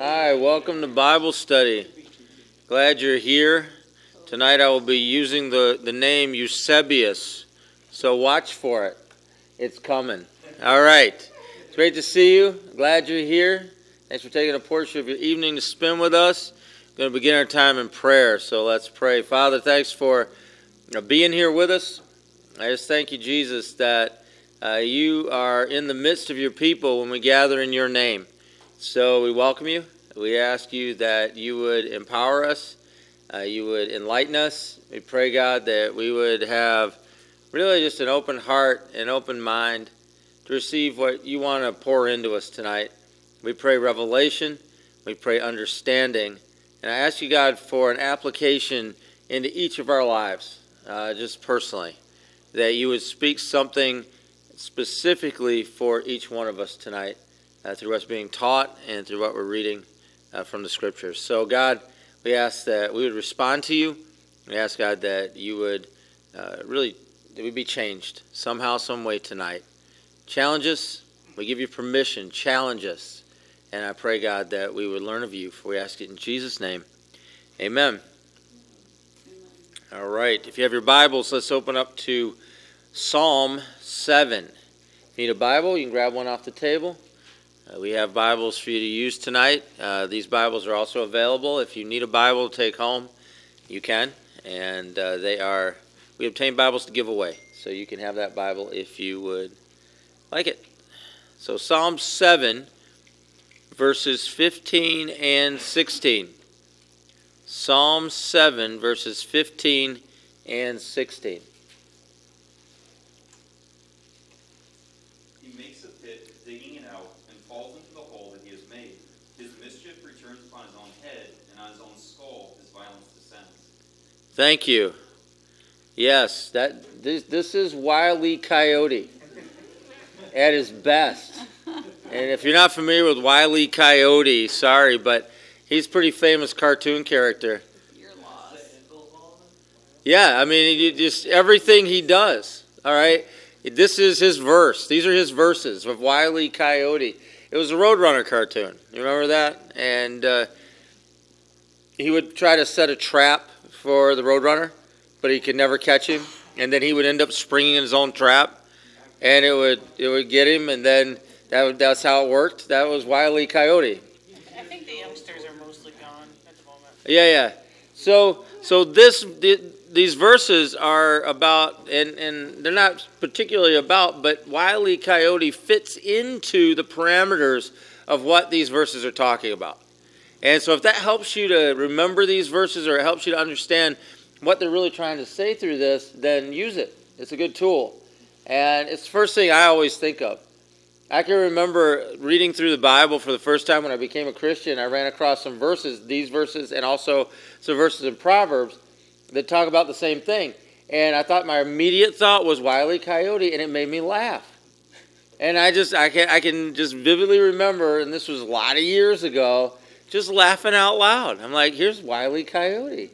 Hi, welcome to Bible study. Glad you're here. Tonight I will be using the, the name Eusebius, so watch for it. It's coming. All right. It's great to see you. Glad you're here. Thanks for taking a portion of your evening to spend with us. We're going to begin our time in prayer, so let's pray. Father, thanks for being here with us. I just thank you, Jesus, that uh, you are in the midst of your people when we gather in your name. So we welcome you. We ask you that you would empower us, uh, you would enlighten us. We pray, God, that we would have really just an open heart, an open mind to receive what you want to pour into us tonight. We pray revelation, we pray understanding, and I ask you, God, for an application into each of our lives, uh, just personally, that you would speak something specifically for each one of us tonight uh, through us being taught and through what we're reading uh, from the scriptures. So, God, we ask that we would respond to you. We ask, God, that you would uh, really, that we be changed somehow, some way tonight. Challenge us. We give you permission. Challenge us. And I pray, God, that we would learn of you. For we ask it in Jesus' name. Amen. All right. If you have your Bibles, let's open up to Psalm 7. If you need a Bible, you can grab one off the table. Uh, we have Bibles for you to use tonight. Uh, these Bibles are also available. If you need a Bible to take home, you can. And uh, they are, we obtain Bibles to give away. So you can have that Bible if you would like it. So Psalm 7, verses 15 and 16. Psalm 7, verses 15 and 16. Thank you. Yes, that this, this is Wiley. Coyote at his best. And if you're not familiar with Wiley. Coyote, sorry, but he's pretty famous cartoon character. Yeah, I mean, you just everything he does. All right, this is his verse. These are his verses of Wiley. Coyote. It was a Roadrunner cartoon. You remember that? And uh, he would try to set a trap for the Roadrunner, but he could never catch him, and then he would end up springing in his own trap, and it would it would get him, and then that that's how it worked. That was Wile E. Coyote. I think the youngsters are mostly gone at the moment. Yeah, yeah. So so this the, these verses are about, and, and they're not particularly about, but Wile E. Coyote fits into the parameters of what these verses are talking about. And so, if that helps you to remember these verses or it helps you to understand what they're really trying to say through this, then use it. It's a good tool. And it's the first thing I always think of. I can remember reading through the Bible for the first time when I became a Christian. I ran across some verses, these verses, and also some verses in Proverbs that talk about the same thing. And I thought my immediate thought was Wile E. Coyote, and it made me laugh. And I just, I can, I can just vividly remember, and this was a lot of years ago, just laughing out loud. I'm like, here's Wiley. Coyote.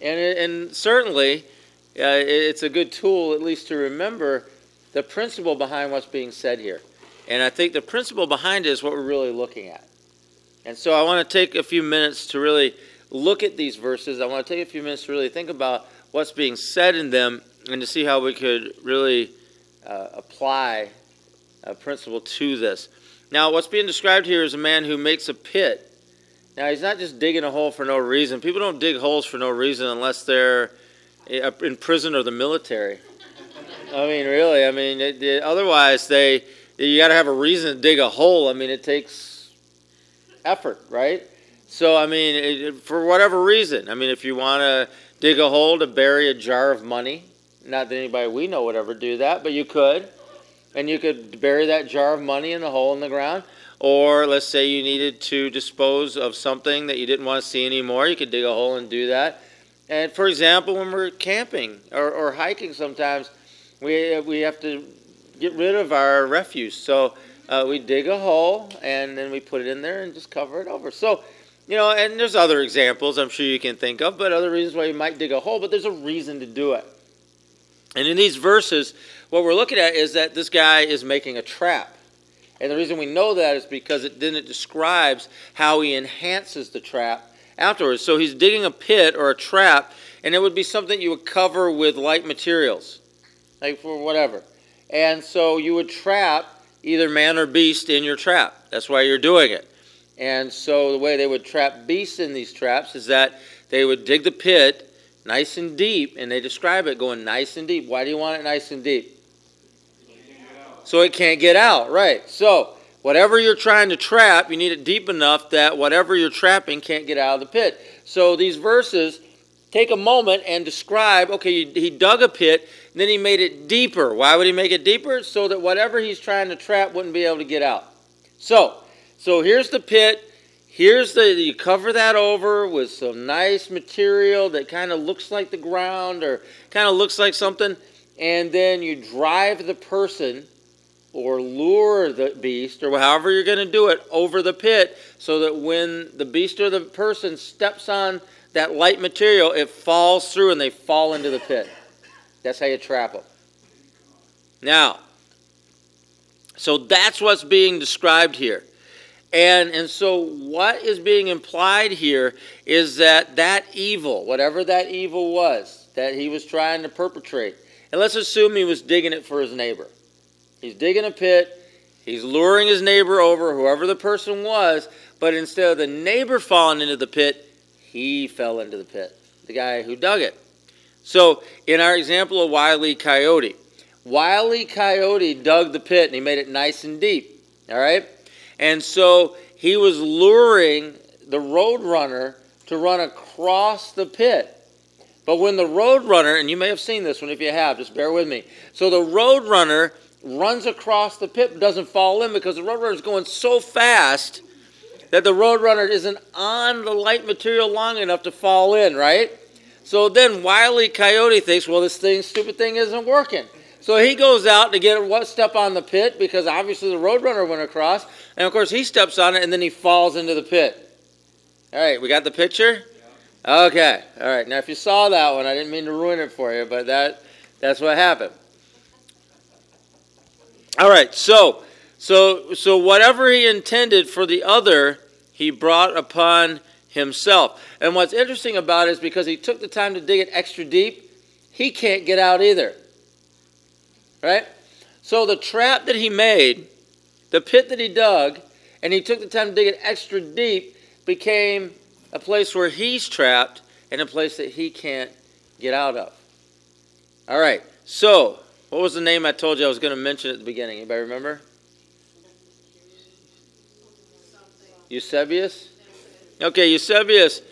And, and certainly, uh, it's a good tool, at least to remember the principle behind what's being said here. And I think the principle behind it is what we're really looking at. And so I want to take a few minutes to really look at these verses. I want to take a few minutes to really think about what's being said in them and to see how we could really uh, apply a principle to this. Now, what's being described here is a man who makes a pit. Now, he's not just digging a hole for no reason. People don't dig holes for no reason unless they're eh, in prison or the military. I mean, really. I mean, it, it, otherwise, they you got to have a reason to dig a hole. I mean, it takes effort, right? So, I mean, it, for whatever reason. I mean, if you want to dig a hole to bury a jar of money, not that anybody we know would ever do that, but you could and you could bury that jar of money in the hole in the ground. Or let's say you needed to dispose of something that you didn't want to see anymore, you could dig a hole and do that. And for example, when we're camping or, or hiking, sometimes we, we have to get rid of our refuse. So uh, we dig a hole and then we put it in there and just cover it over. So, you know, and there's other examples I'm sure you can think of, but other reasons why you might dig a hole, but there's a reason to do it. And in these verses, what we're looking at is that this guy is making a trap. And the reason we know that is because it then it describes how he enhances the trap afterwards. So he's digging a pit or a trap, and it would be something you would cover with light materials, like for whatever. And so you would trap either man or beast in your trap. That's why you're doing it. And so the way they would trap beasts in these traps is that they would dig the pit nice and deep, and they describe it going nice and deep. Why do you want it nice and deep? So it can't get out, right. So whatever you're trying to trap, you need it deep enough that whatever you're trapping can't get out of the pit. So these verses take a moment and describe okay, he dug a pit, then he made it deeper. Why would he make it deeper? So that whatever he's trying to trap wouldn't be able to get out. So, so here's the pit. Here's the you cover that over with some nice material that kind of looks like the ground or kind of looks like something, and then you drive the person or lure the beast or however you're going to do it over the pit so that when the beast or the person steps on that light material, it falls through and they fall into the pit. That's how you trap them. Now, so that's what's being described here. And, and so what is being implied here is that that evil, whatever that evil was, that he was trying to perpetrate, and let's assume he was digging it for his neighbor. He's digging a pit. He's luring his neighbor over, whoever the person was, but instead of the neighbor falling into the pit, he fell into the pit, the guy who dug it. So, in our example of Wiley Coyote, Wiley Coyote dug the pit and he made it nice and deep. All right? And so he was luring the road runner to run across the pit. But when the road runner, and you may have seen this one if you have, just bear with me. So the road runner runs across the pit, doesn't fall in because the roadrunner is going so fast that the roadrunner isn't on the light material long enough to fall in, right? So then Wiley Coyote thinks, well, this thing, stupid thing isn't working. So he goes out to get what step on the pit because obviously the roadrunner went across, and of course he steps on it and then he falls into the pit. All right, we got the picture. Okay, all right. Now if you saw that one, I didn't mean to ruin it for you, but that that's what happened. All right, so so so whatever he intended for the other, he brought upon himself. And what's interesting about it is because he took the time to dig it extra deep, he can't get out either. Right? So the trap that he made, the pit that he dug, and he took the time to dig it extra deep, became a place where he's trapped and a place that he can't get out of. All right, so what was the name I told you I was going to mention at the beginning? Anybody remember? Eusebius? Okay, Eusebius,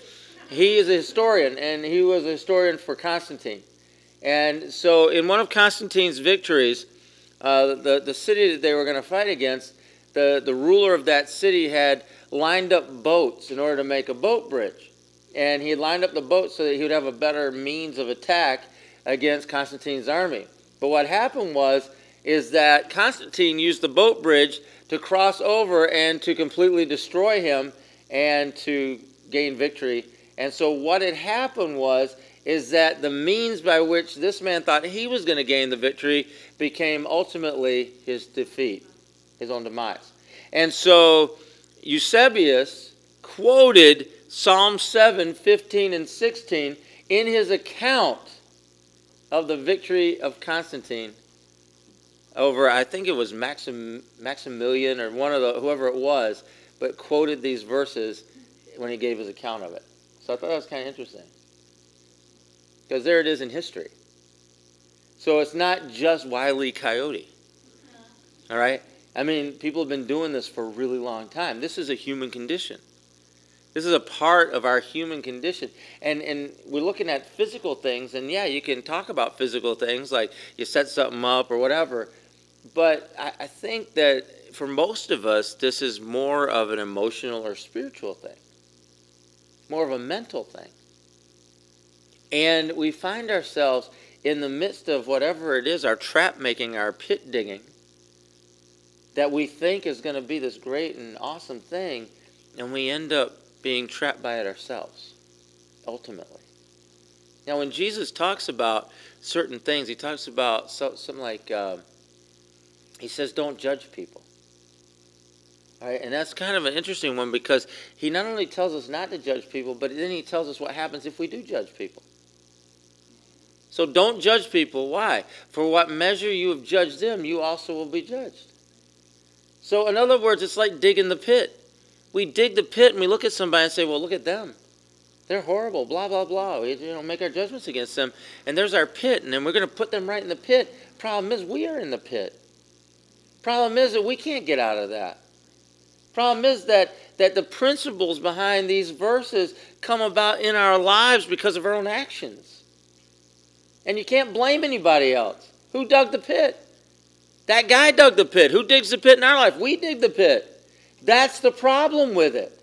he is a historian, and he was a historian for Constantine. And so, in one of Constantine's victories, uh, the, the city that they were going to fight against, the, the ruler of that city had lined up boats in order to make a boat bridge. And he lined up the boats so that he would have a better means of attack against Constantine's army. But what happened was is that Constantine used the boat bridge to cross over and to completely destroy him and to gain victory. And so what had happened was is that the means by which this man thought he was going to gain the victory became ultimately his defeat, his own demise. And so Eusebius quoted Psalm 7, 15, and 16 in his account of the victory of Constantine over, I think it was Maxim, Maximilian or one of the, whoever it was, but quoted these verses when he gave his account of it. So I thought that was kind of interesting. Because there it is in history. So it's not just Wiley Coyote. Uh-huh. All right? I mean, people have been doing this for a really long time. This is a human condition. This is a part of our human condition. And, and we're looking at physical things, and yeah, you can talk about physical things like you set something up or whatever. But I, I think that for most of us, this is more of an emotional or spiritual thing, more of a mental thing. And we find ourselves in the midst of whatever it is, our trap making, our pit digging, that we think is going to be this great and awesome thing, and we end up being trapped by it ourselves, ultimately. Now, when Jesus talks about certain things, he talks about something like, uh, he says, don't judge people. Right? And that's kind of an interesting one because he not only tells us not to judge people, but then he tells us what happens if we do judge people. So don't judge people. Why? For what measure you have judged them, you also will be judged. So, in other words, it's like digging the pit. We dig the pit and we look at somebody and say, well, look at them. They're horrible, blah, blah, blah. We you know, make our judgments against them. And there's our pit, and then we're going to put them right in the pit. Problem is, we are in the pit. Problem is that we can't get out of that. Problem is that, that the principles behind these verses come about in our lives because of our own actions. And you can't blame anybody else. Who dug the pit? That guy dug the pit. Who digs the pit in our life? We dig the pit. That's the problem with it.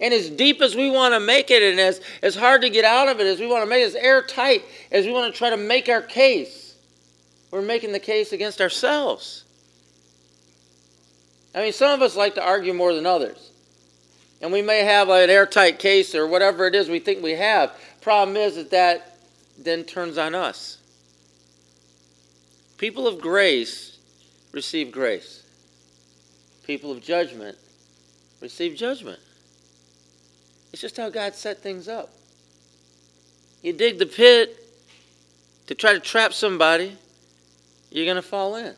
And as deep as we want to make it, and as, as hard to get out of it as we want to make it, as airtight as we want to try to make our case, we're making the case against ourselves. I mean, some of us like to argue more than others. And we may have an airtight case or whatever it is we think we have. Problem is that that then turns on us. People of grace receive grace. People of judgment receive judgment. It's just how God set things up. You dig the pit to try to trap somebody, you're going to fall in.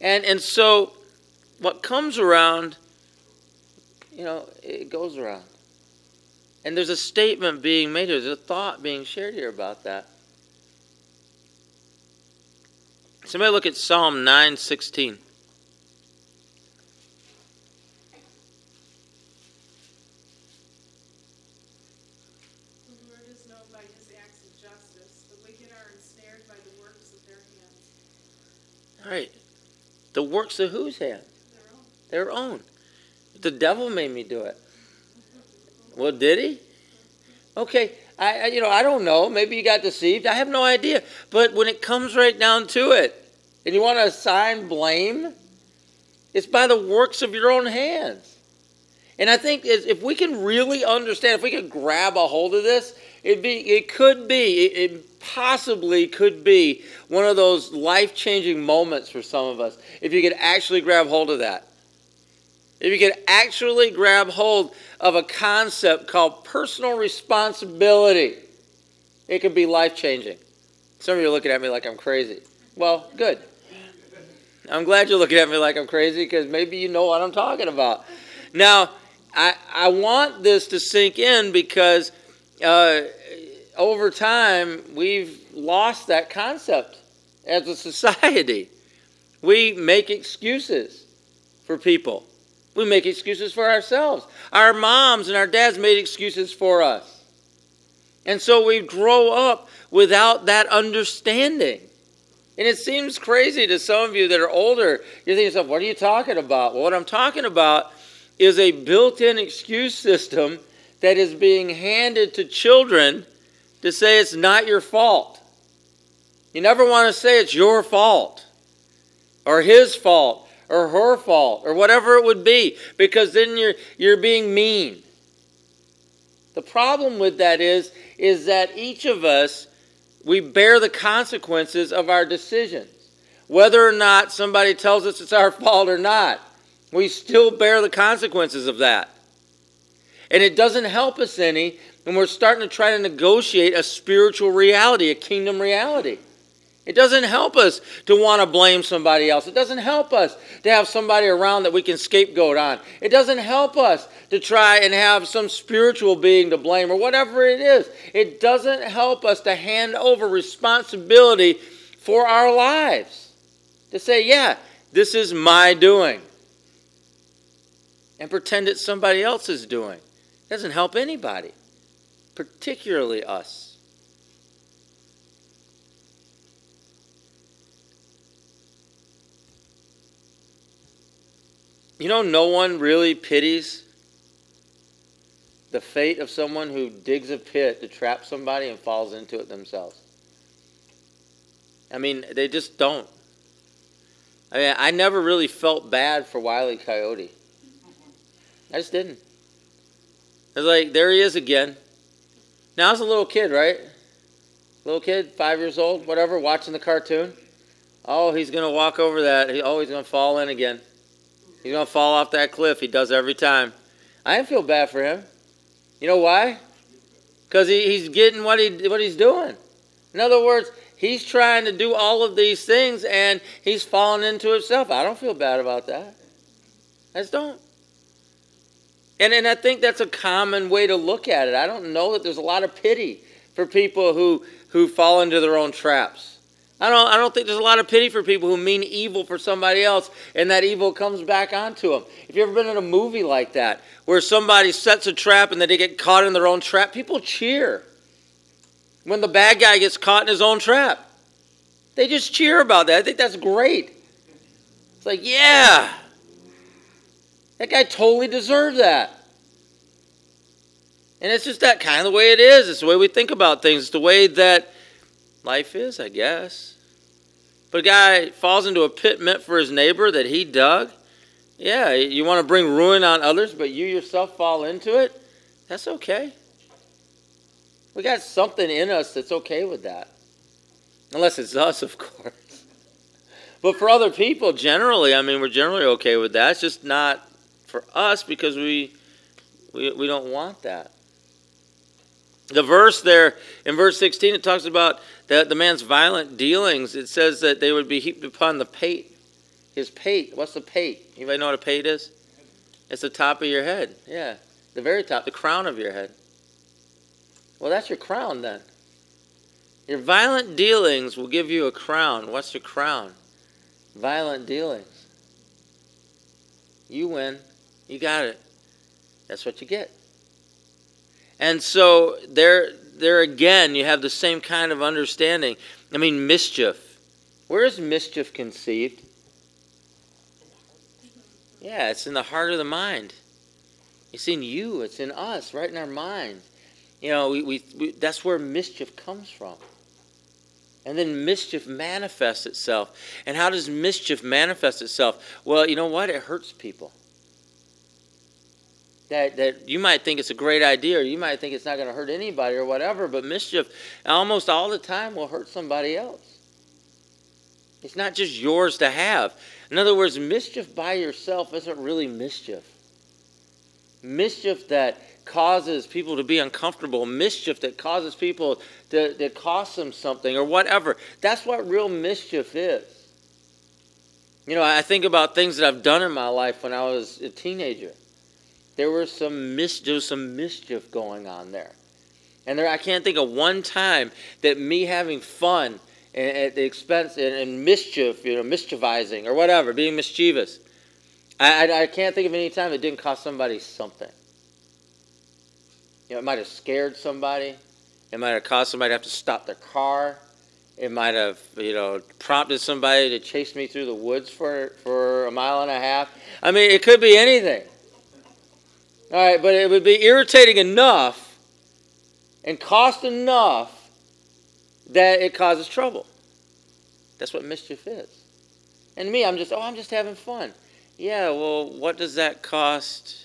And, and so what comes around, you know, it goes around. And there's a statement being made here, there's a thought being shared here about that. Somebody look at Psalm 916. Right. The works of whose hand? Their own. Their own. The devil made me do it. Well, did he? Okay, I, I, you know I don't know. Maybe you got deceived. I have no idea. But when it comes right down to it, and you want to assign blame, it's by the works of your own hands. And I think if we can really understand, if we can grab a hold of this, it be it could be it, possibly could be one of those life-changing moments for some of us if you could actually grab hold of that. If you could actually grab hold of a concept called personal responsibility, it could be life-changing. Some of you are looking at me like I'm crazy. Well, good. I'm glad you're looking at me like I'm crazy because maybe you know what I'm talking about. Now, I, I want this to sink in because uh, over time we've lost that concept as a society. We make excuses for people. We make excuses for ourselves. Our moms and our dads made excuses for us. And so we grow up without that understanding. And it seems crazy to some of you that are older. You think yourself, what are you talking about? Well, what I'm talking about is a built in excuse system that is being handed to children to say it's not your fault. You never want to say it's your fault or his fault or her fault or whatever it would be because then you're, you're being mean. The problem with that is, is that each of us, we bear the consequences of our decisions. Whether or not somebody tells us it's our fault or not. We still bear the consequences of that. And it doesn't help us any when we're starting to try to negotiate a spiritual reality, a kingdom reality. It doesn't help us to want to blame somebody else. It doesn't help us to have somebody around that we can scapegoat on. It doesn't help us to try and have some spiritual being to blame or whatever it is. It doesn't help us to hand over responsibility for our lives. To say, yeah, this is my doing and pretend it's somebody else's doing. It doesn't help anybody, particularly us. You know, no one really pities the fate of someone who digs a pit to trap somebody and falls into it themselves. I mean, they just don't. I mean, I never really felt bad for Wiley Coyote. I just didn't. I was like, there he is again. Now I was a little kid, right? Little kid, five years old, whatever, watching the cartoon. Oh, he's to walk over that. He, oh, he's to fall in again. He's to fall off that cliff. He does every time. I didn't feel bad for him. You know why? Because he, he's getting what, he, what he's doing. In other words, he's trying to do all of these things and he's falling into himself. I don't feel bad about that. I just don't. And, and I think that's a common way to look at it. I don't know that there's a lot of pity for people who, who fall into their own traps. I don't, I don't think there's a lot of pity for people who mean evil for somebody else and that evil comes back onto them. If you've ever been in a movie like that where somebody sets a trap and then they get caught in their own trap, people cheer when the bad guy gets caught in his own trap. They just cheer about that. I think that's great. It's like, yeah, that guy totally deserved that. And it's just that kind of the way it is. It's the way we think about things. It's the way that life is, I guess. But a guy falls into a pit meant for his neighbor that he dug. Yeah, you want to bring ruin on others, but you yourself fall into it. That's okay. We got something in us that's okay with that. Unless it's us, of course. But for other people, generally, I mean, we're generally okay with that. It's just not for us because we, we, we don't want that. The verse there in verse 16, it talks about the, the man's violent dealings. It says that they would be heaped upon the pate. His pate. What's the pate? Anybody know what a pate is? It's the top of your head. Yeah. The very top, the crown of your head. Well, that's your crown then. Your violent dealings will give you a crown. What's your crown? Violent dealings. You win. You got it. That's what you get. And so there, there again, you have the same kind of understanding. I mean, mischief. Where is mischief conceived? Yeah, it's in the heart of the mind. It's in you. It's in us, right in our mind. You know, we, we, we, that's where mischief comes from. And then mischief manifests itself. And how does mischief manifest itself? Well, you know what? It hurts people that, that you might think it's a great idea or you might think it's not going to hurt anybody or whatever, but mischief almost all the time will hurt somebody else. It's not just yours to have. In other words, mischief by yourself isn't really mischief. Mischief that causes people to be uncomfortable, mischief that causes people to, that costs them something or whatever. That's what real mischief is. You know, I think about things that I've done in my life when I was a teenager there was some mis- there was some mischief going on there. And there, I can't think of one time that me having fun at the expense and, and mischief, you know, mischievizing or whatever, being mischievous. I, I, I, can't think of any time it didn't cost somebody something. You know, it might have scared somebody. It might have caused somebody to have to stop their car. It might have, you know, prompted somebody to chase me through the woods for, for a mile and a half. I mean, it could be anything. All right, but it would be irritating enough and cost enough that it causes trouble. That's what mischief is. And me, I'm just, oh, I'm just having fun. Yeah, well, what does that cost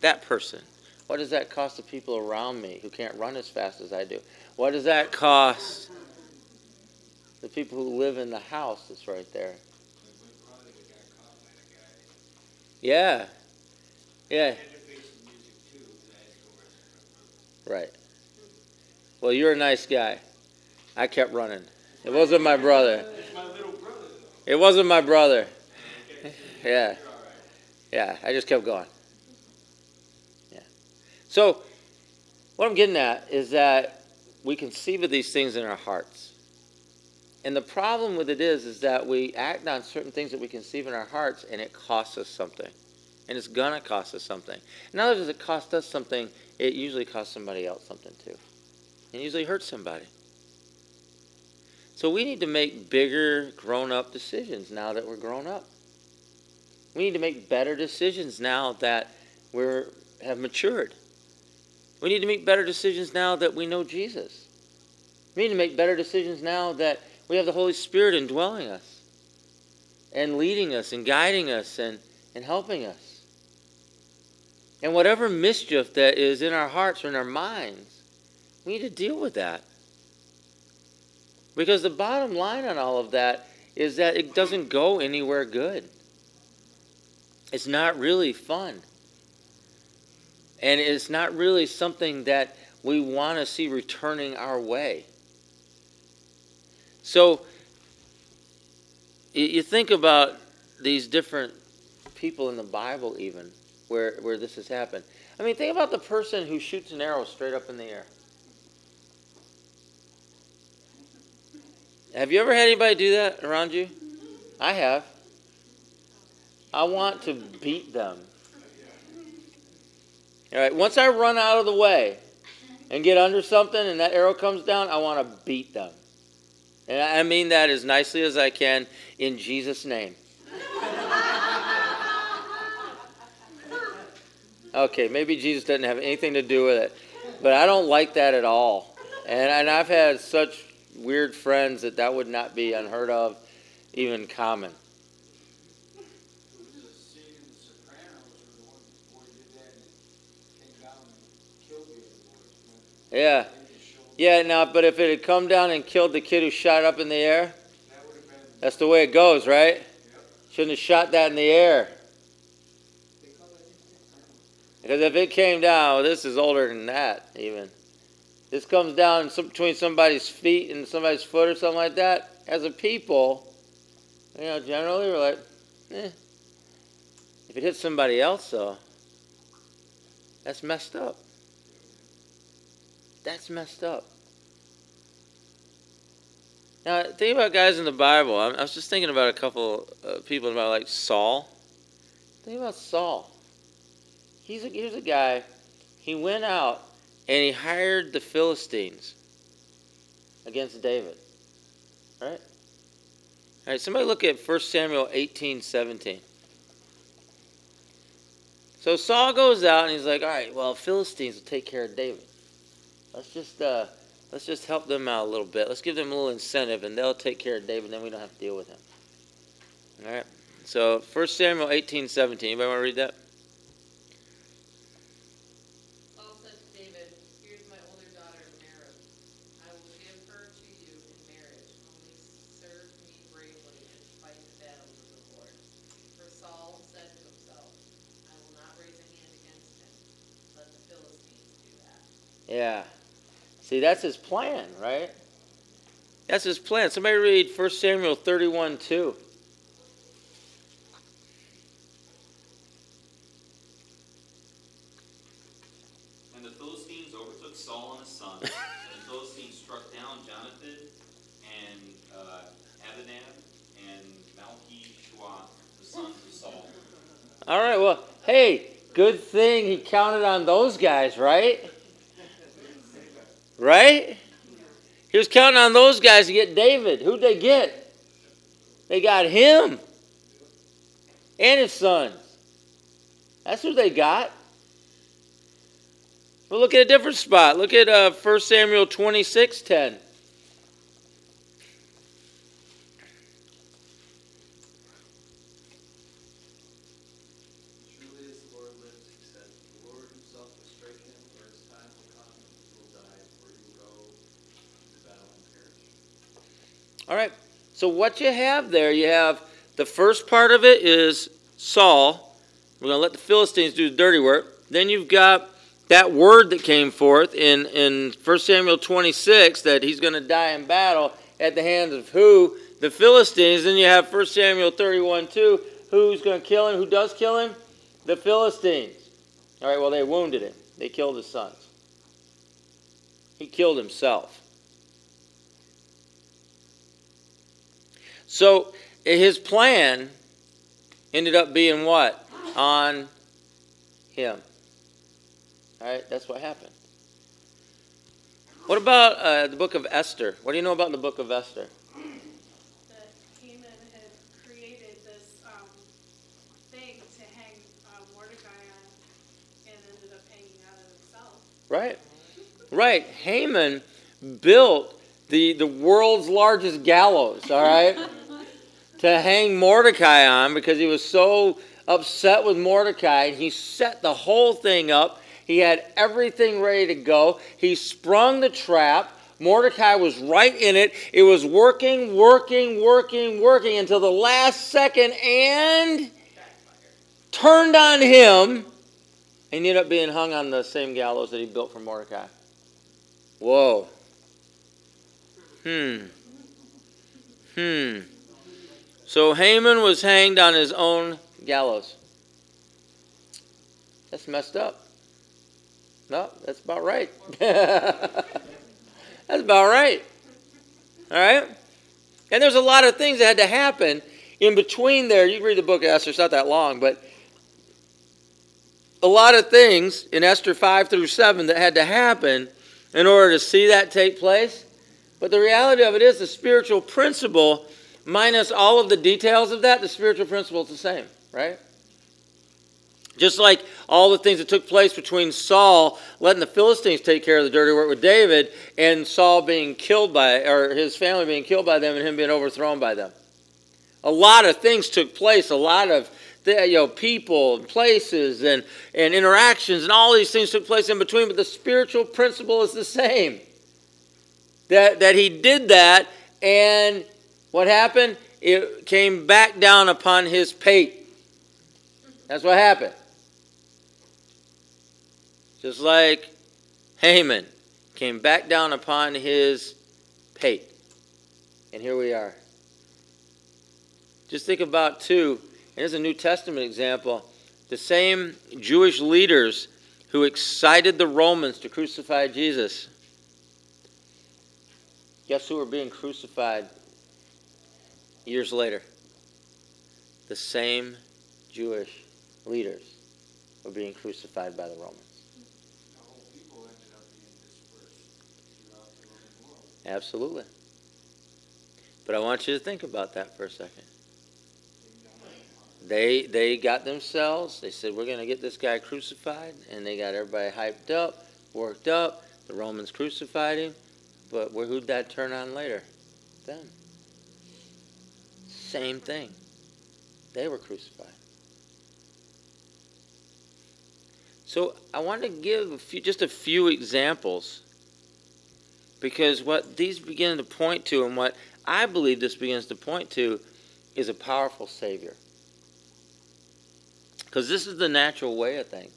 that person? What does that cost the people around me who can't run as fast as I do? What does that cost the people who live in the house that's right there? Yeah. Yeah. Right. Well, you're a nice guy. I kept running. It wasn't my brother. It wasn't my brother. Yeah. Yeah, I just kept going. Yeah. So, what I'm getting at is that we conceive of these things in our hearts. And the problem with it is, is that we act on certain things that we conceive in our hearts, and it costs us something. And it's going to cost us something. Not only does it cost us something, it usually costs somebody else something too. It usually hurts somebody. So we need to make bigger grown up decisions now that we're grown up. We need to make better decisions now that we have matured. We need to make better decisions now that we know Jesus. We need to make better decisions now that we have the Holy Spirit indwelling us and leading us and guiding us and, and helping us. And whatever mischief that is in our hearts or in our minds, we need to deal with that. Because the bottom line on all of that is that it doesn't go anywhere good. It's not really fun. And it's not really something that we want to see returning our way. So you think about these different people in the Bible, even where, where this has happened. I mean, think about the person who shoots an arrow straight up in the air. Have you ever had anybody do that around you? I have. I want to beat them. All right, once I run out of the way and get under something and that arrow comes down, I want to beat them. And I mean that as nicely as I can in Jesus' name. Okay, maybe Jesus doesn't have anything to do with it, but I don't like that at all. And, and I've had such weird friends that that would not be unheard of, even common. Yeah. Yeah, now, but if it had come down and killed the kid who shot up in the air, that's the way it goes, right? Shouldn't have shot that in the air. Because if it came down, this is older than that, even. This comes down between somebody's feet and somebody's foot or something like that. As a people, you know, generally we're like, eh. If it hits somebody else, though, that's messed up. That's messed up. Now, think about guys in the Bible. I was just thinking about a couple of people about like Saul. Think about Saul. He's a, here's a guy. He went out and he hired the Philistines against David. Right? All right, somebody look at 1 Samuel 18 17. So Saul goes out and he's like, all right, well, Philistines will take care of David. Let's just uh, let's just help them out a little bit. Let's give them a little incentive, and they'll take care of David. And then we don't have to deal with him. All right. So 1 Samuel 18, 17. Anybody want to read that? Yeah. See, that's his plan, right? That's his plan. Somebody read 1 Samuel 31 2. And the Philistines overtook Saul and his sons, and the Philistines struck down Jonathan and uh, Abinadab and Malchi Shua, the sons of Saul. All right, well, hey, good thing he counted on those guys, right? Right? He was counting on those guys to get David. Who'd they get? They got him and his sons. That's who they got. But look at a different spot. Look at uh, 1 Samuel 26 10. All right. So what you have there, you have the first part of it is Saul. We're going to let the Philistines do the dirty work. Then you've got that word that came forth in, in 1 Samuel 26 that he's going to die in battle at the hands of who? The Philistines. Then you have 1 Samuel 31 2. Who's going to kill him? Who does kill him? The Philistines. All right, well, they wounded him, they killed his sons. He killed himself. So his plan ended up being what? On him. All right, that's what happened. What about uh, the book of Esther? What do you know about the book of Esther? That Haman had created this um, thing to hang uh, Mordecai on and ended up hanging on it himself. Right. Right. Haman built the, the world's largest gallows, all right? to hang Mordecai on because he was so upset with Mordecai. He set the whole thing up. He had everything ready to go. He sprung the trap. Mordecai was right in it. It was working, working, working, working until the last second and turned on him and ended up being hung on the same gallows that he built for Mordecai. Whoa. Hmm. Hmm. So Haman was hanged on his own gallows. That's messed up. No, that's about right. that's about right. All right? And there's a lot of things that had to happen in between there. You can read the book of Esther, it's not that long, but a lot of things in Esther 5 through 7 that had to happen in order to see that take place. But the reality of it is the spiritual principle, minus all of the details of that, the spiritual principle is the same, right? Just like all the things that took place between Saul letting the Philistines take care of the dirty work with David and Saul being killed by, or his family being killed by them and him being overthrown by them. A lot of things took place, a lot of you know, people and places and, and interactions and all these things took place in between, but the spiritual principle is the same. That, that he did that, and what happened? It came back down upon his pate. That's what happened. Just like Haman came back down upon his pate. And here we are. Just think about, too, and here's a New Testament example. The same Jewish leaders who excited the Romans to crucify Jesus. Guess who were being crucified years later? The same Jewish leaders were being crucified by the Romans. Absolutely. But I want you to think about that for a second. They they got themselves. They said we're going to get this guy crucified, and they got everybody hyped up, worked up. The Romans crucified him, but who'd that turn on later? Them. Same thing. They were crucified. So I want to give a few, just a few examples because what these begin to point to, and what I believe this begins to point to, is a powerful Savior. Because this is the natural way of things.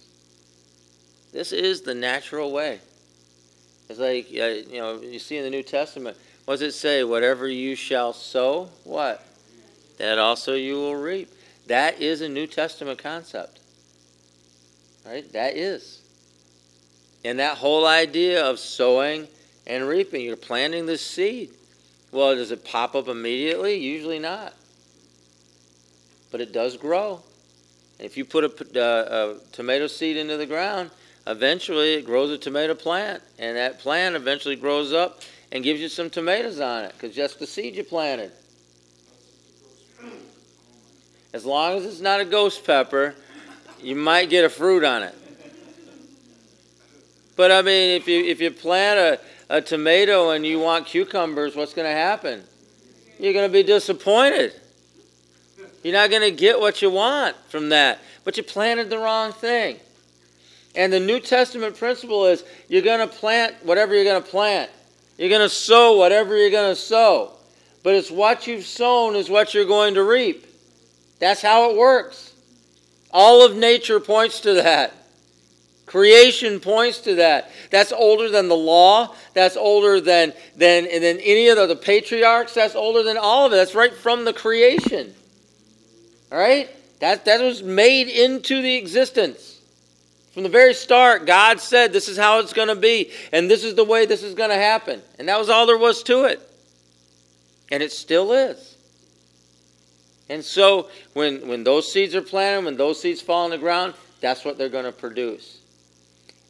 This is the natural way. It's like, uh, you know, you see in the New Testament, what does it say? Whatever you shall sow, what? That also you will reap. That is a New Testament concept. Right? That is. And that whole idea of sowing and reaping, you're planting the seed. Well, does it pop up immediately? Usually not. But it does grow. If you put a, uh, a tomato seed into the ground, eventually it grows a tomato plant, and that plant eventually grows up and gives you some tomatoes on it because just the seed you planted. As long as it's not a ghost pepper, you might get a fruit on it. But I mean, if you if you plant a, a tomato and you want cucumbers, what's going to happen? You're going to be disappointed. You're not going to get what you want from that. But you planted the wrong thing. And the New Testament principle is you're going to plant whatever you're going to plant. You're going to sow whatever you're going to sow. But it's what you've sown is what you're going to reap. That's how it works. All of nature points to that. Creation points to that. That's older than the law. That's older than, than, than any of the, the patriarchs. That's older than all of it. That's right from the creation. All right? That, that was made into the existence. From the very start, God said this is how it's going to be, and this is the way this is going to happen. And that was all there was to it. And it still is. And so when, when those seeds are planted, when those seeds fall on the ground, that's what they're going to produce.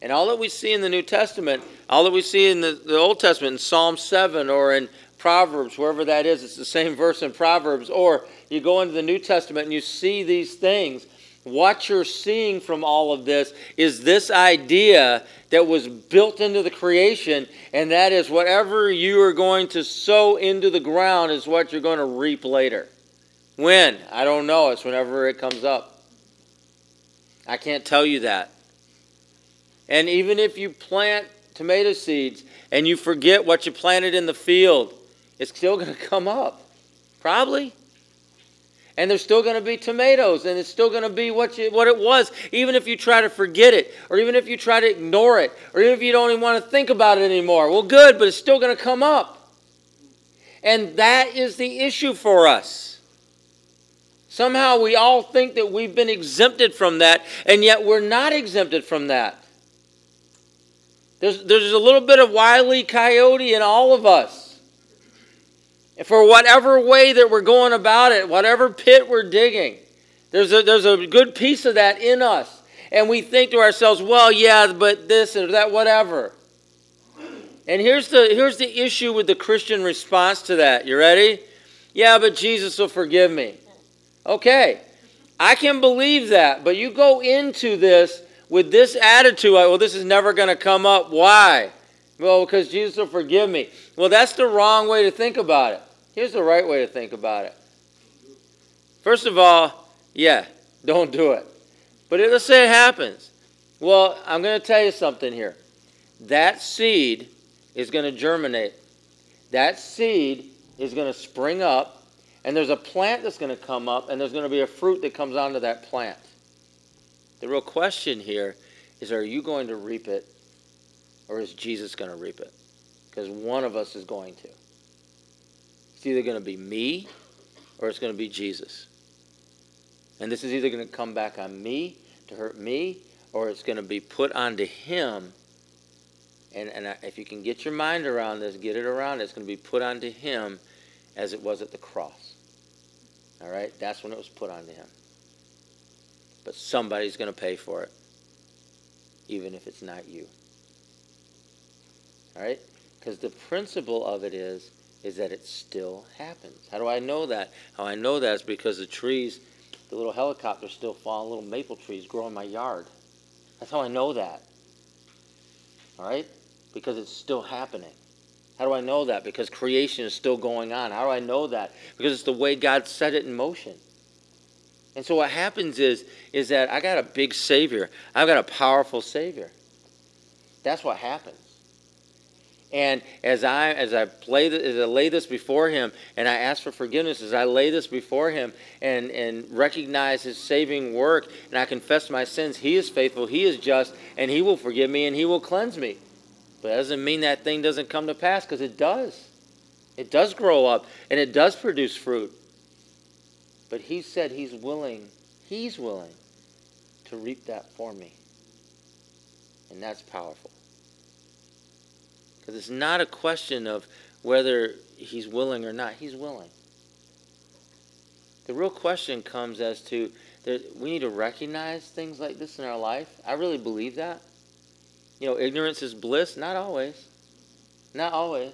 And all that we see in the New Testament, all that we see in the, the Old Testament, in Psalm 7 or in Proverbs, wherever that is, it's the same verse in Proverbs, or you go into the New Testament and you see these things. What you're seeing from all of this is this idea that was built into the creation, and that is whatever you are going to sow into the ground is what you're going to reap later. When? I don't know. It's whenever it comes up. I can't tell you that. And even if you plant tomato seeds and you forget what you planted in the field, it's still going to come up. Probably. And there's still going to be tomatoes, and it's still going to be what, you, what it was, even if you try to forget it, or even if you try to ignore it, or even if you don't even want to think about it anymore. Well, good, but it's still going to come up. And that is the issue for us. Somehow we all think that we've been exempted from that, and yet we're not exempted from that. There's, there's a little bit of wily coyote in all of us. And for whatever way that we're going about it, whatever pit we're digging, there's a, there's a good piece of that in us. And we think to ourselves, well, yeah, but this or that, whatever. And here's the, here's the issue with the Christian response to that. You ready? Yeah, but Jesus will forgive me. Okay, I can believe that, but you go into this with this attitude, well, this is never going to come up. Why? Well, because Jesus will forgive me. Well, that's the wrong way to think about it. Here's the right way to think about it. First of all, yeah, don't do it. But let's say it happens. Well, I'm going to tell you something here. That seed is going to germinate. That seed is going to spring up, and there's a plant that's going to come up, and there's going to be a fruit that comes onto that plant. The real question here is are you going to reap it, or is Jesus going to reap it? Because one of us is going to. It's either going to be me, or it's going to be Jesus. And this is either going to come back on me to hurt me, or it's going to be put onto him and, and if you can get your mind around this, get it around, it's going to be put onto him as it was at the cross. All right? That's when it was put onto him. But somebody's going to pay for it, even if it's not you. All right? Because the principle of it is, is that it still happens. How do I know that? How I know that is because the trees, the little helicopters still fall, little maple trees grow in my yard. That's how I know that. All right? Because it's still happening. How do I know that? Because creation is still going on. How do I know that? Because it's the way God set it in motion. And so what happens is, is that I got a big Savior. I've got a powerful Savior. That's what happens. And as I as I play as I lay this before Him, and I ask for forgiveness, as I lay this before Him, and and recognize His saving work, and I confess my sins, He is faithful, He is just, and He will forgive me, and He will cleanse me. But that doesn't mean that thing doesn't come to pass because it does. It does grow up and it does produce fruit. But he said he's willing, he's willing to reap that for me. And that's powerful. Because it's not a question of whether he's willing or not. He's willing. The real question comes as to that we need to recognize things like this in our life. I really believe that. You know, ignorance is bliss. Not always. Not always.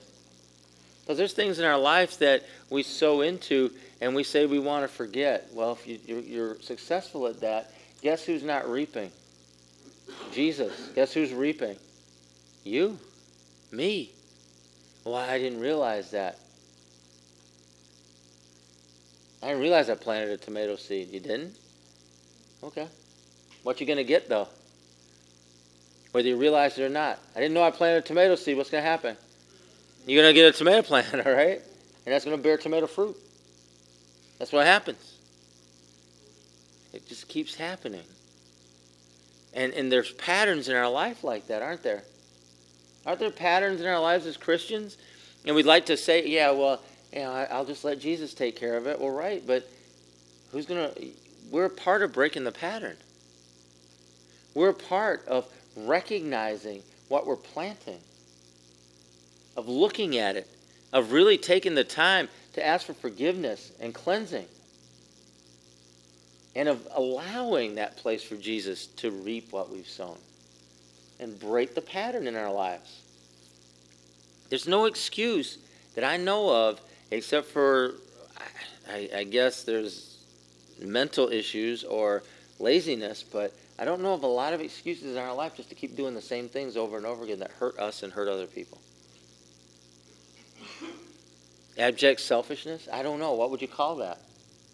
Because there's things in our life that we sow into and we say we want to forget. Well, if you, you're, successful at that, guess who's not reaping? Jesus. Guess who's reaping? You. Me. Well, I didn't realize that. I didn't realize I planted a tomato seed. You didn't? Okay. What you to get, though? Whether you realize it or not. I didn't know I planted a tomato seed. What's going to happen? You're going to get a tomato plant, all right? And that's going to bear tomato fruit. That's what happens. It just keeps happening. And, and there's patterns in our life like that, aren't there? Aren't there patterns in our lives as Christians? And we'd like to say, yeah, well, you know, I, will just let Jesus take care of it. Well, right, but who's going to. We're a part of breaking the pattern. We're a part of recognizing what we're planting, of looking at it, of really taking the time to ask for forgiveness and cleansing, and of allowing that place for Jesus to reap what we've sown and break the pattern in our lives. There's no excuse that I know of except for, I, I guess, there's mental issues or laziness, but I don't know of a lot of excuses in our life just to keep doing the same things over and over again that hurt us and hurt other people. Abject selfishness? I don't know. What would you call that?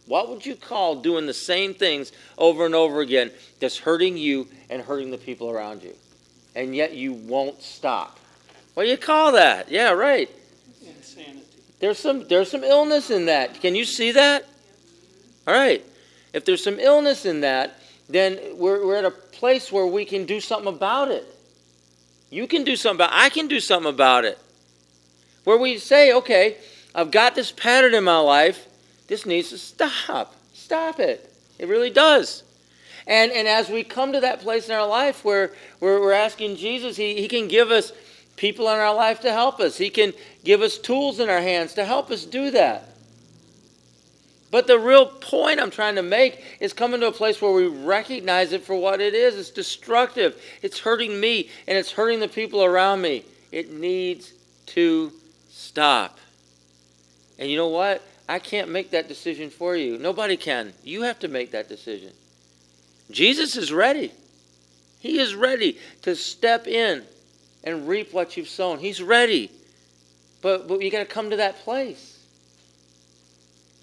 What would you call doing the same things over and over again that's hurting you and hurting the people around you? And yet you won't stop. What do you call that? Yeah, right. Insanity. There's some there's some illness in that. Can you see that? All right. If there's some illness in that, then we're, we're at a place where we can do something about it. You can do something about I can do something about it. Where we say, okay, I've got this pattern in my life. This needs to stop. Stop it. It really does. And, and as we come to that place in our life where, where we're asking Jesus, he, he can give us people in our life to help us. He can give us tools in our hands to help us do that. But the real point I'm trying to make is coming to a place where we recognize it for what it is. It's destructive. It's hurting me and it's hurting the people around me. It needs to stop. And you know what? I can't make that decision for you. Nobody can. You have to make that decision. Jesus is ready. He is ready to step in and reap what you've sown. He's ready. But, but you got to come to that place.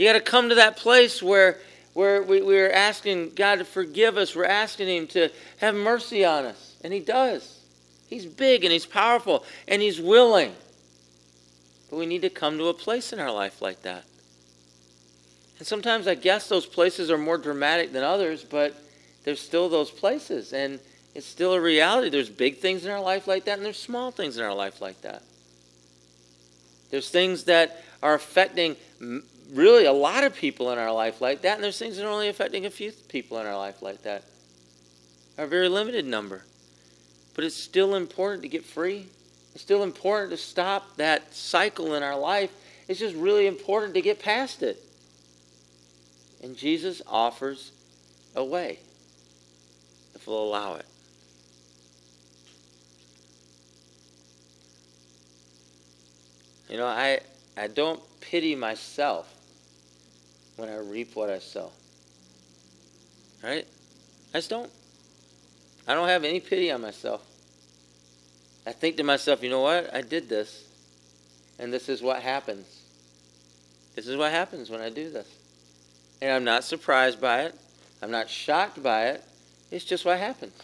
You got to come to that place where, where we, we're asking God to forgive us. We're asking Him to have mercy on us. And He does. He's big and He's powerful and He's willing. But we need to come to a place in our life like that. And sometimes I guess those places are more dramatic than others, but there's still those places. And it's still a reality. There's big things in our life like that, and there's small things in our life like that. There's things that are affecting really a lot of people in our life like that, and there's things that are only affecting a few people in our life like that. A very limited number. But it's still important to get free. It's still important to stop that cycle in our life. It's just really important to get past it. And Jesus offers a way if we'll allow it. You know, I, I don't pity myself when I reap what I sow. Right? I just don't. I don't have any pity on myself. I think to myself, you know what? I did this. And this is what happens. This is what happens when I do this. And I'm not surprised by it. I'm not shocked by it. It's just what happens.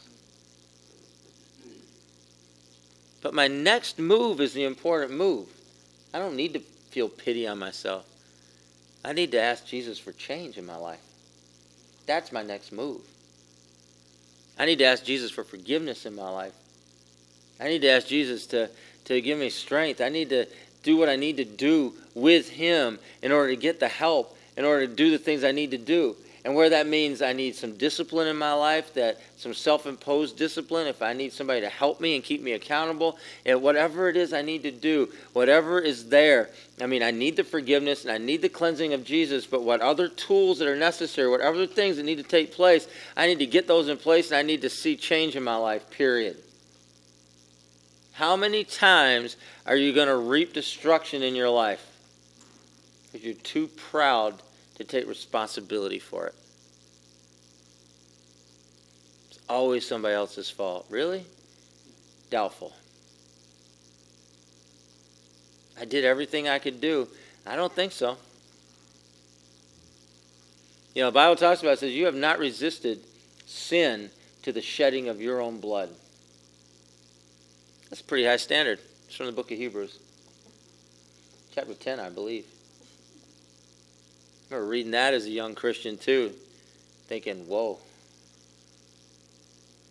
But my next move is the important move. I don't need to feel pity on myself. I need to ask Jesus for change in my life. That's my next move. I need to ask Jesus for forgiveness in my life. I need to ask Jesus to, to give me strength. I need to do what I need to do with Him in order to get the help, in order to do the things I need to do. And where that means I need some discipline in my life, that some self-imposed discipline, if I need somebody to help me and keep me accountable, and whatever it is I need to do, whatever is there. I mean, I need the forgiveness and I need the cleansing of Jesus, but what other tools that are necessary, whatever things that need to take place, I need to get those in place and I need to see change in my life, period. How many times are you going to reap destruction in your life? Because you're too proud to take responsibility for it. It's always somebody else's fault. Really? Doubtful. I did everything I could do. I don't think so. You know, the Bible talks about it says, You have not resisted sin to the shedding of your own blood. That's a pretty high standard. It's from the book of Hebrews, chapter 10, I believe. I remember reading that as a young Christian too, thinking, whoa,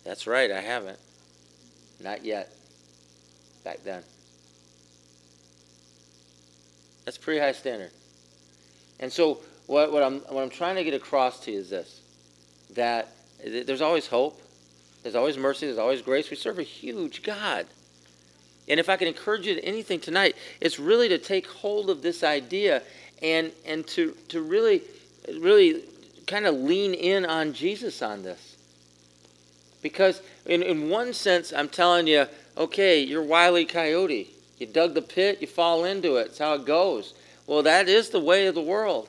that's right, I haven't. Not yet. Back then. That's pretty high standard. And so what, what, I'm, what I'm trying to get across to you is this that there's always hope, there's always mercy, there's always grace. We serve a huge God. And if I can encourage you to anything tonight, it's really to take hold of this idea and and to to really really kind of lean in on Jesus on this. Because in, in one sense, I'm telling you, okay, you're wily Coyote. You dug the pit, you fall into it. It's how it goes. Well, that is the way of the world.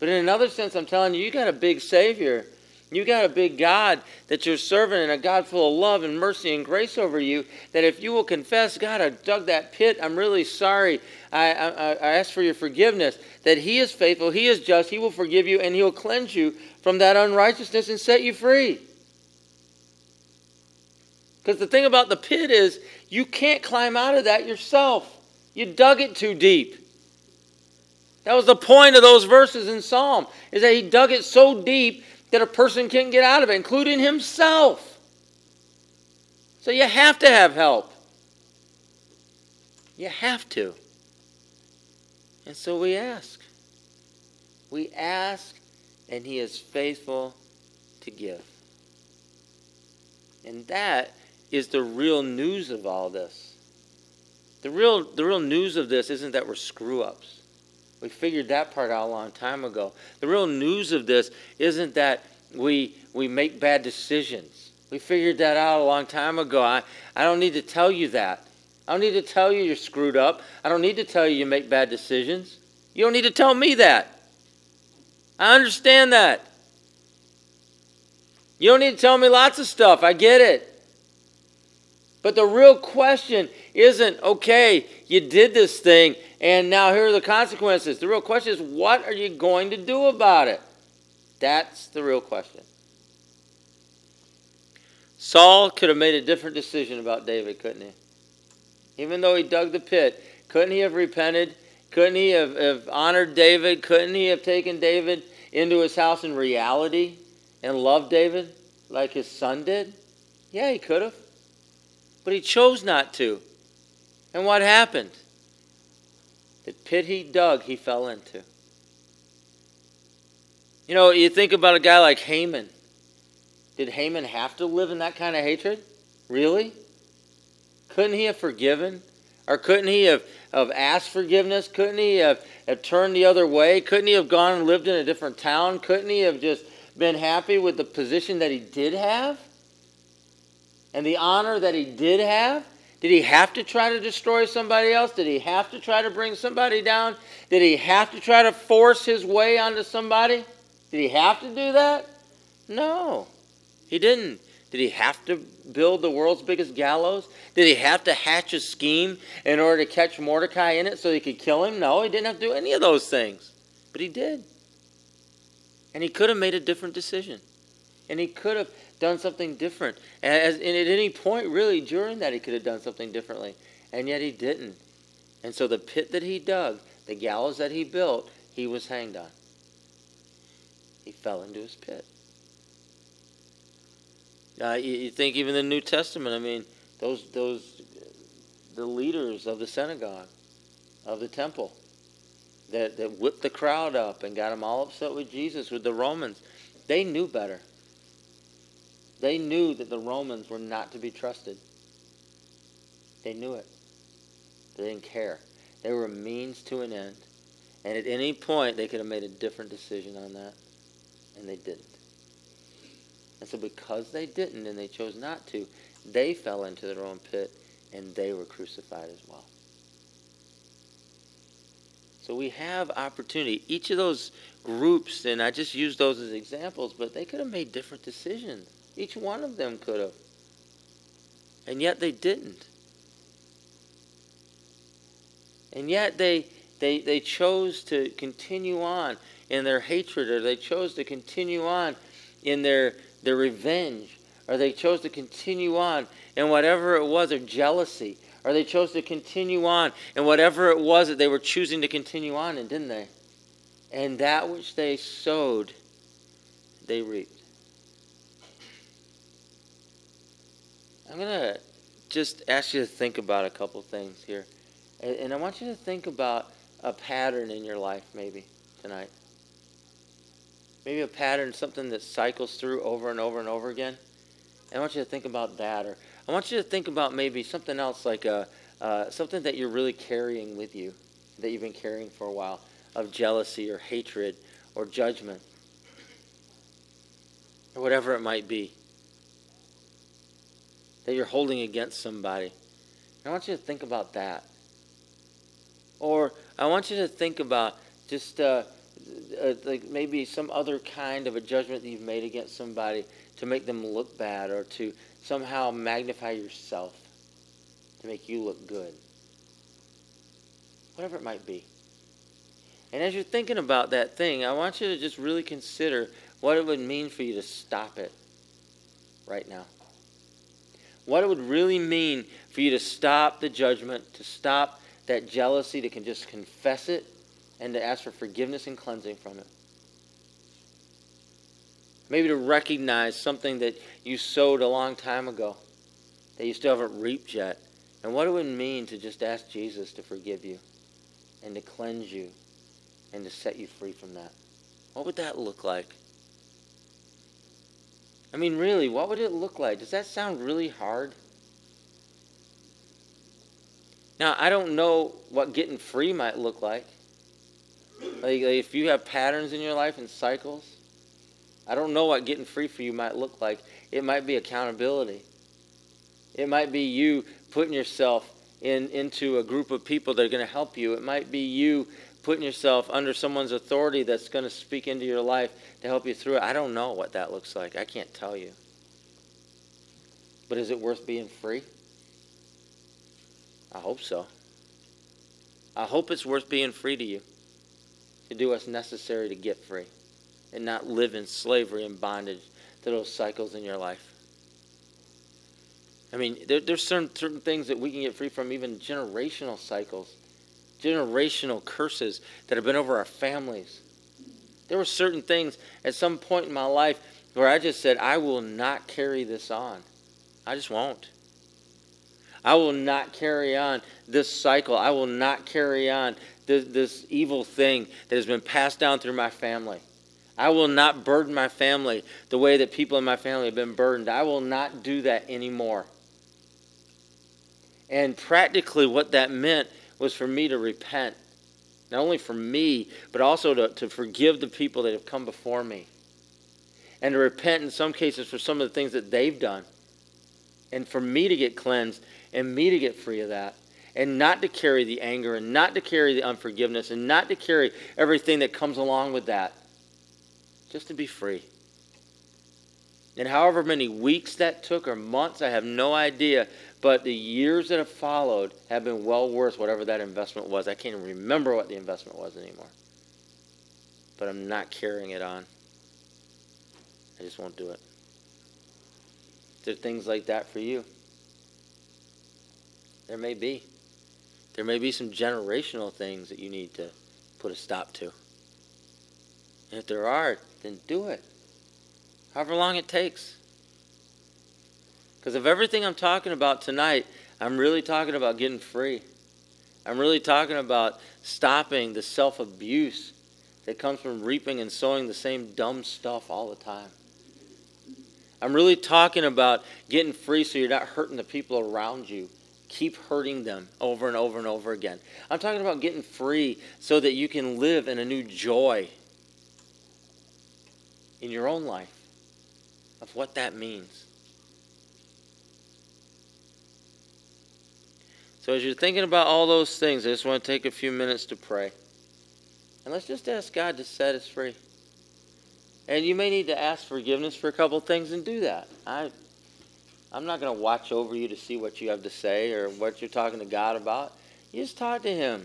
But in another sense, I'm telling you, you got a big Savior you got a big God that you're serving and a God full of love and mercy and grace over you. That if you will confess, God, I dug that pit. I'm really sorry. I, I, I ask for your forgiveness. That He is faithful. He is just. He will forgive you and He will cleanse you from that unrighteousness and set you free. Because the thing about the pit is you can't climb out of that yourself. You dug it too deep. That was the point of those verses in Psalm, is that he dug it so deep that a person can't get out of it, including himself. So you have to have help. You have to. And so we ask. We ask, and he is faithful to give. And that is the real news of all this. The real, the real news of this isn't that we're screw ups. We figured that part out a long time ago. The real news of this isn't that we, we make bad decisions. We figured that out a long time ago. I, I don't need to tell you that. I don't need to tell you you're screwed up. I don't need to tell you you make bad decisions. You don't need to tell me that. I understand that. You don't need to tell me lots of stuff. I get it. But the real question isn't, okay, you did this thing, and now here are the consequences. The real question is, what are you going to do about it? That's the real question. Saul could have made a different decision about David, couldn't he? Even though he dug the pit, couldn't he have repented? Couldn't he have, have honored David? Couldn't he have taken David into his house in reality and loved David like his son did? Yeah, he could have. But he chose not to. And what happened? The pit he dug, he fell into. You know, you think about a guy like Haman. Did Haman have to live in that kind of hatred? Really? Couldn't he have forgiven? Or couldn't he have, have asked forgiveness? Couldn't he have, have turned the other way? Couldn't he have gone and lived in a different town? Couldn't he have just been happy with the position that he did have? And the honor that he did have? Did he have to try to destroy somebody else? Did he have to try to bring somebody down? Did he have to try to force his way onto somebody? Did he have to do that? No. He didn't. Did he have to build the world's biggest gallows? Did he have to hatch a scheme in order to catch Mordecai in it so he could kill him? No, he didn't have to do any of those things. But he did. And he could have made a different decision. And he could have done something different. As, and at any point, really, during that, he could have done something differently. And yet he didn't. And so the pit that he dug, the gallows that he built, he was hanged on. He fell into his pit. Uh, you, you, think even the New Testament, I mean, those, those, the leaders of the synagogue, of the temple, that, that whipped the crowd up and got them all upset with Jesus, with the Romans, they knew better. They knew that the Romans were not to be trusted. They knew it. They didn't care. They were a means to an end. And at any point, they could have made a different decision on that. And they didn't. And so because they didn't and they chose not to, they fell into their own pit and they were crucified as well. So we have opportunity. Each of those groups, and I just use those as examples, but they could have made different decisions. Each one of them could have. And yet they didn't. And yet they, they, they chose to continue on in their hatred, or they chose to continue on in their their revenge, or they chose to continue on in whatever it was, or jealousy, or they chose to continue on in whatever it was that they were choosing to continue on in, didn't they? And that which they sowed, they reaped. I'm going to just ask you to think about a couple things here. And I want you to think about a pattern in your life, maybe, tonight maybe a pattern, something that cycles through over and over and over again. And I want you to think about that. Or I want you to think about maybe something else like a, uh, something that you're really carrying with you, that you've been carrying for a while, of jealousy or hatred or judgment, or whatever it might be, that you're holding against somebody. I want you to think about that. Or I want you to think about just. Uh, uh, like maybe some other kind of a judgment that you've made against somebody to make them look bad or to somehow magnify yourself to make you look good. Whatever it might be. And as you're thinking about that thing, I want you to just really consider what it would mean for you to stop it right now. What it would really mean for you to stop the judgment, to stop that jealousy, to can just confess it, and to ask for forgiveness and cleansing from it. Maybe to recognize something that you sowed a long time ago that you still haven't reaped yet. And what it would mean to just ask Jesus to forgive you and to cleanse you and to set you free from that. What would that look like? I mean, really, what would it look like? Does that sound really hard? Now, I don't know what getting free might look like. Like, like, if you have patterns in your life and cycles, I don't know what getting free for you might look like. It might be accountability. It might be you putting yourself in into a group of people that are going to help you. It might be you putting yourself under someone's authority that's going to speak into your life to help you through it. I don't know what that looks like. I can't tell you. But is it worth being free? I hope so. I hope it's worth being free to you to do what's necessary to get free and not live in slavery and bondage to those cycles in your life. I mean, there, there's certain, certain things that we can get free from, even generational cycles, generational curses that have been over our families. There were certain things at some point in my life where I just said, I will not carry this on. I just won't. I will not carry on this cycle. I will not carry on this, this evil thing that has been passed down through my family. I will not burden my family the way that people in my family have been burdened. I will not do that anymore. And practically, what that meant was for me to repent. Not only for me, but also to, to forgive the people that have come before me. And to repent in some cases for some of the things that they've done. And for me to get cleansed and me to get free of that. And not to carry the anger and not to carry the unforgiveness and not to carry everything that comes along with that. Just to be free. And however many weeks that took or months, I have no idea. But the years that have followed have been well worth whatever that investment was. I can't even remember what the investment was anymore. But I'm not carrying it on. I just won't do it. There are things like that for you. There may be. There may be some generational things that you need to put a stop to. And if there are, then do it. However long it takes. Because of everything I'm talking about tonight, I'm really talking about getting free. I'm really talking about stopping the self abuse that comes from reaping and sowing the same dumb stuff all the time. I'm really talking about getting free so you're not hurting the people around you. Keep hurting them over and over and over again. I'm talking about getting free so that you can live in a new joy in your own life of what that means. So, as you're thinking about all those things, I just want to take a few minutes to pray. And let's just ask God to set us free. And you may need to ask forgiveness for a couple things and do that. I, I'm not going to watch over you to see what you have to say or what you're talking to God about. You just talk to Him.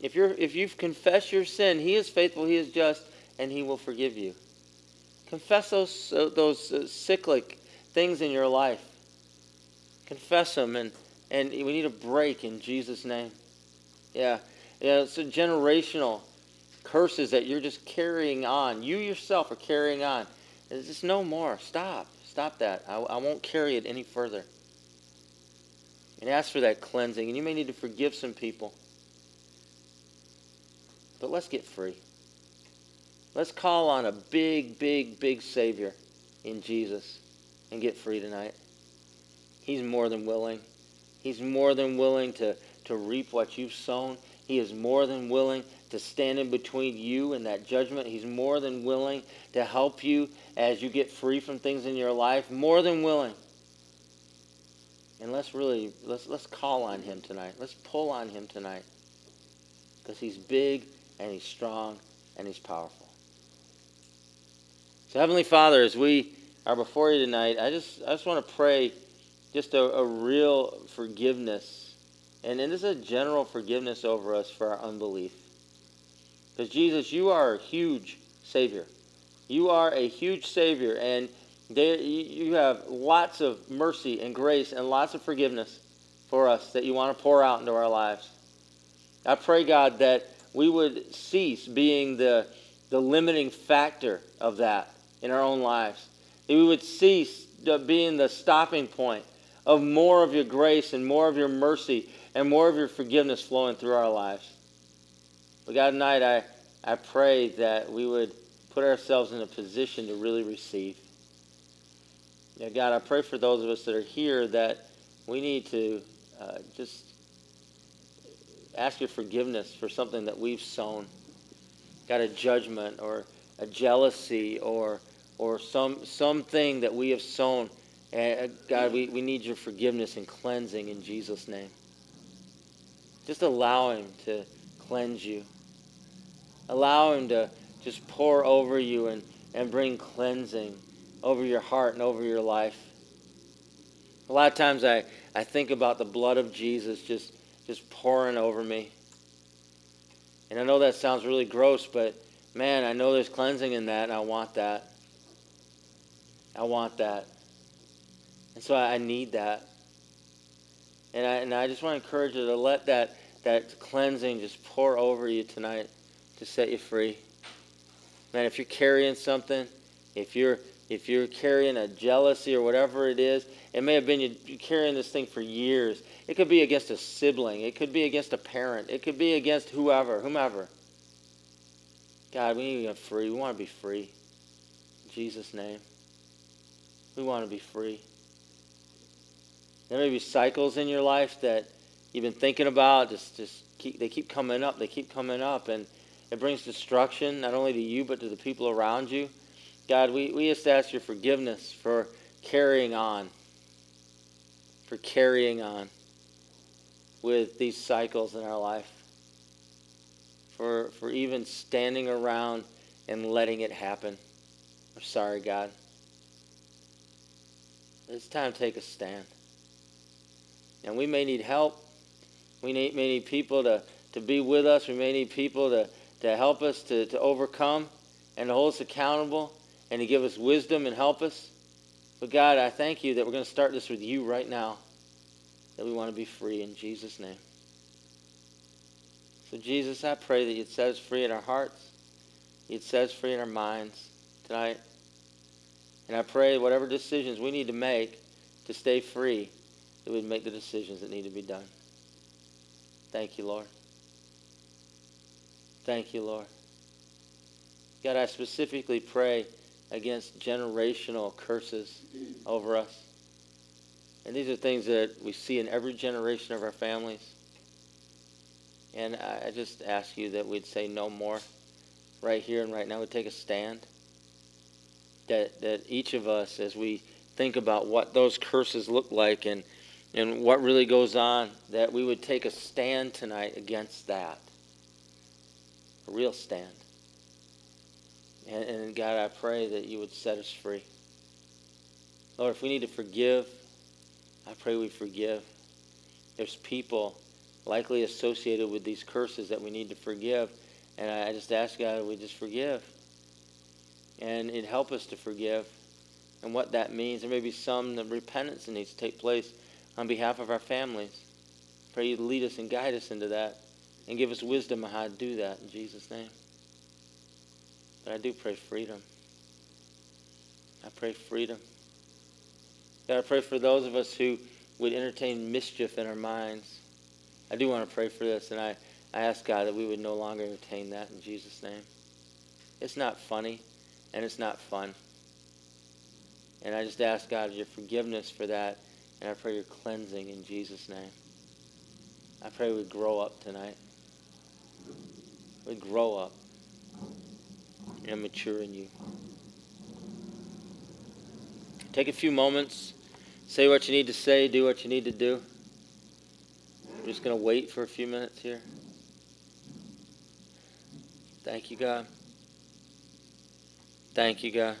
If, you're, if you've confessed your sin, He is faithful, He is just, and He will forgive you. Confess those, those uh, cyclic things in your life. Confess them and and we need a break in Jesus' name. Yeah. Yeah, it's a generational curses that you're just carrying on. You yourself are carrying on. It's just no more. Stop. Stop that. I, I won't carry it any further. And ask for that cleansing. And you may need to forgive some people. But let's get free. Let's call on a big, big, big Savior in Jesus and get free tonight. He's more than willing. He's more than willing to, to reap what you've sown. He is more than willing to stand in between you and that judgment. He's more than willing to help you as you get free from things in your life. More than willing. And let's really let's let's call on him tonight. Let's pull on him tonight. Because he's big and he's strong and he's powerful. So Heavenly Father, as we are before you tonight, I just I just want to pray just a, a real forgiveness. And, and this is a general forgiveness over us for our unbelief. Because Jesus, you are a huge Savior. You are a huge Savior, and you you have lots of mercy and grace and lots of forgiveness for us that you want to pour out into our lives. I pray, God, that we would cease being the, the limiting factor of that in our own lives. That we would cease being the stopping point of more of your grace and more of your mercy and more of your forgiveness flowing through our lives. But God, tonight I, I pray that we would put ourselves in a position to really receive. Yeah, God, I pray for those of us that are here that we need to uh, just ask your forgiveness for something that we've sown. Got a judgment or a jealousy or or some something that we have sown. And uh, God, we, we need your forgiveness and cleansing in Jesus' name. Just allow him to cleanse you. Allow him to just pour over you and, and bring cleansing over your heart and over your life. A lot of times I, I think about the blood of Jesus just, just pouring over me. And I know that sounds really gross, but man, I know there's cleansing in that, and I want that. I want that. And so I need that. And I, and I just want to encourage you to let that, that cleansing just pour over you tonight to set you free. Man, if you're carrying something, if you're if you're carrying a jealousy or whatever it is, it may have been you, carrying this thing for years. It could be against a sibling. It could be against a parent. It could be against whoever, whomever. God, we need to be free. We want to be free. In Jesus' name. We want to be free. There may be cycles in your life that you've been thinking about. Just, just keep, they keep coming up. They keep coming up, and it brings destruction not only to you but to the people around you. God, we, we just ask your forgiveness for carrying on, for carrying on with these cycles in our life, for, for even standing around and letting it happen. I'm sorry, God. It's time to take a stand. And we may need help. We may need people to, to be with us. We may need people to, to help us to, to overcome and to hold us accountable and to give us wisdom and help us. But God, I thank you that we're going to start this with you right now, that we want to be free in Jesus' name. So, Jesus, I pray that you'd set us free in our hearts, you'd set us free in our minds tonight. And I pray whatever decisions we need to make to stay free, that we'd make the decisions that need to be done. Thank you, Lord. Thank you, Lord. God, I specifically pray against generational curses over us. And these are things that we see in every generation of our families. And I just ask you that we'd say no more right here and right now. We'd take a stand that, that each of us, as we think about what those curses look like and, and what really goes on, that we would take a stand tonight against that. A real stand. And, and God, I pray that you would set us free. Lord, if we need to forgive, I pray we forgive. There's people likely associated with these curses that we need to forgive. And I just ask God, we just forgive and it help us to forgive and what that means. There may be some repentance that needs to take place on behalf of our families. Pray you to lead us and guide us into that and give us wisdom on how to do that in Jesus' name. But I do pray freedom. I pray freedom. God, I pray for those of us who would entertain mischief in our minds. I do want to pray for this, and I, I ask God that we would no longer entertain that in Jesus' name. It's not funny and it's not fun. And I just ask God your forgiveness for that, and I pray your cleansing in Jesus' name. I pray we grow up tonight. We grow up and mature in you. Take a few moments, say what you need to say, do what you need to do. We're just going to wait for a few minutes here. Thank you, God. Thank you, God.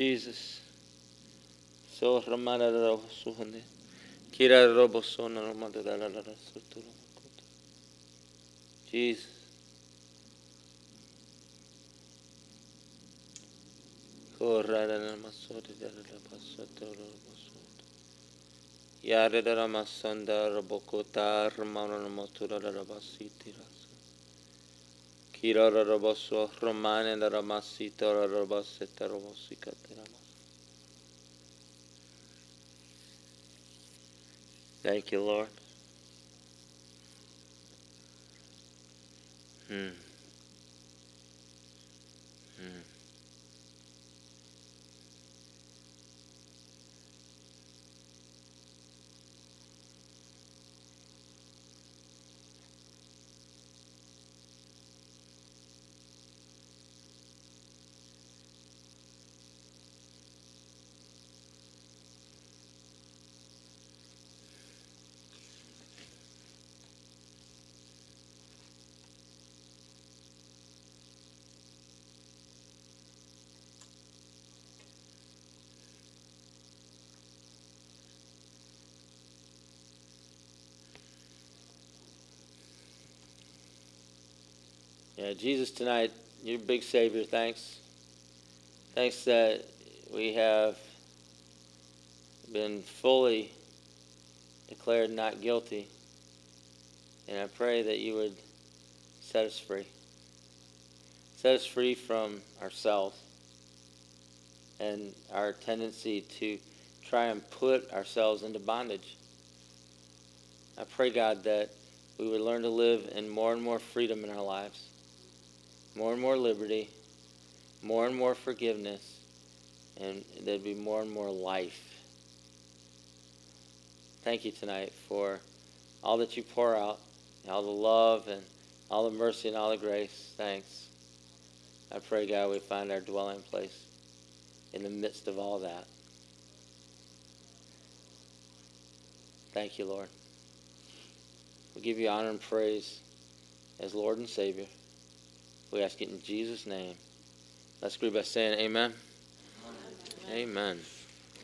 Jesus. So ramana robo suhande. Kira Robosona sona ramada la la. Jesus. Corra la la masore la la passato robo sotto. Yare la la massanda robo cotar ramana la motura la la basitira. Dara masita dara baseta rabosika dara mas. Thank you, Lord. Hmm. Yeah, Jesus, tonight, you're big Savior. Thanks. Thanks that we have been fully declared not guilty. And I pray that you would set us free. Set us free from ourselves and our tendency to try and put ourselves into bondage. I pray, God, that we would learn to live in more and more freedom in our lives more and more liberty, more and more forgiveness, and there'd be more and more life. Thank you tonight for all that you pour out, all the love and all the mercy and all the grace. Thanks. I pray, God, we find our dwelling place in the midst of all that. Thank you, Lord. We give you honor and praise as Lord and Savior. We ask it in Jesus' name. Let's agree by saying amen. Amen. amen.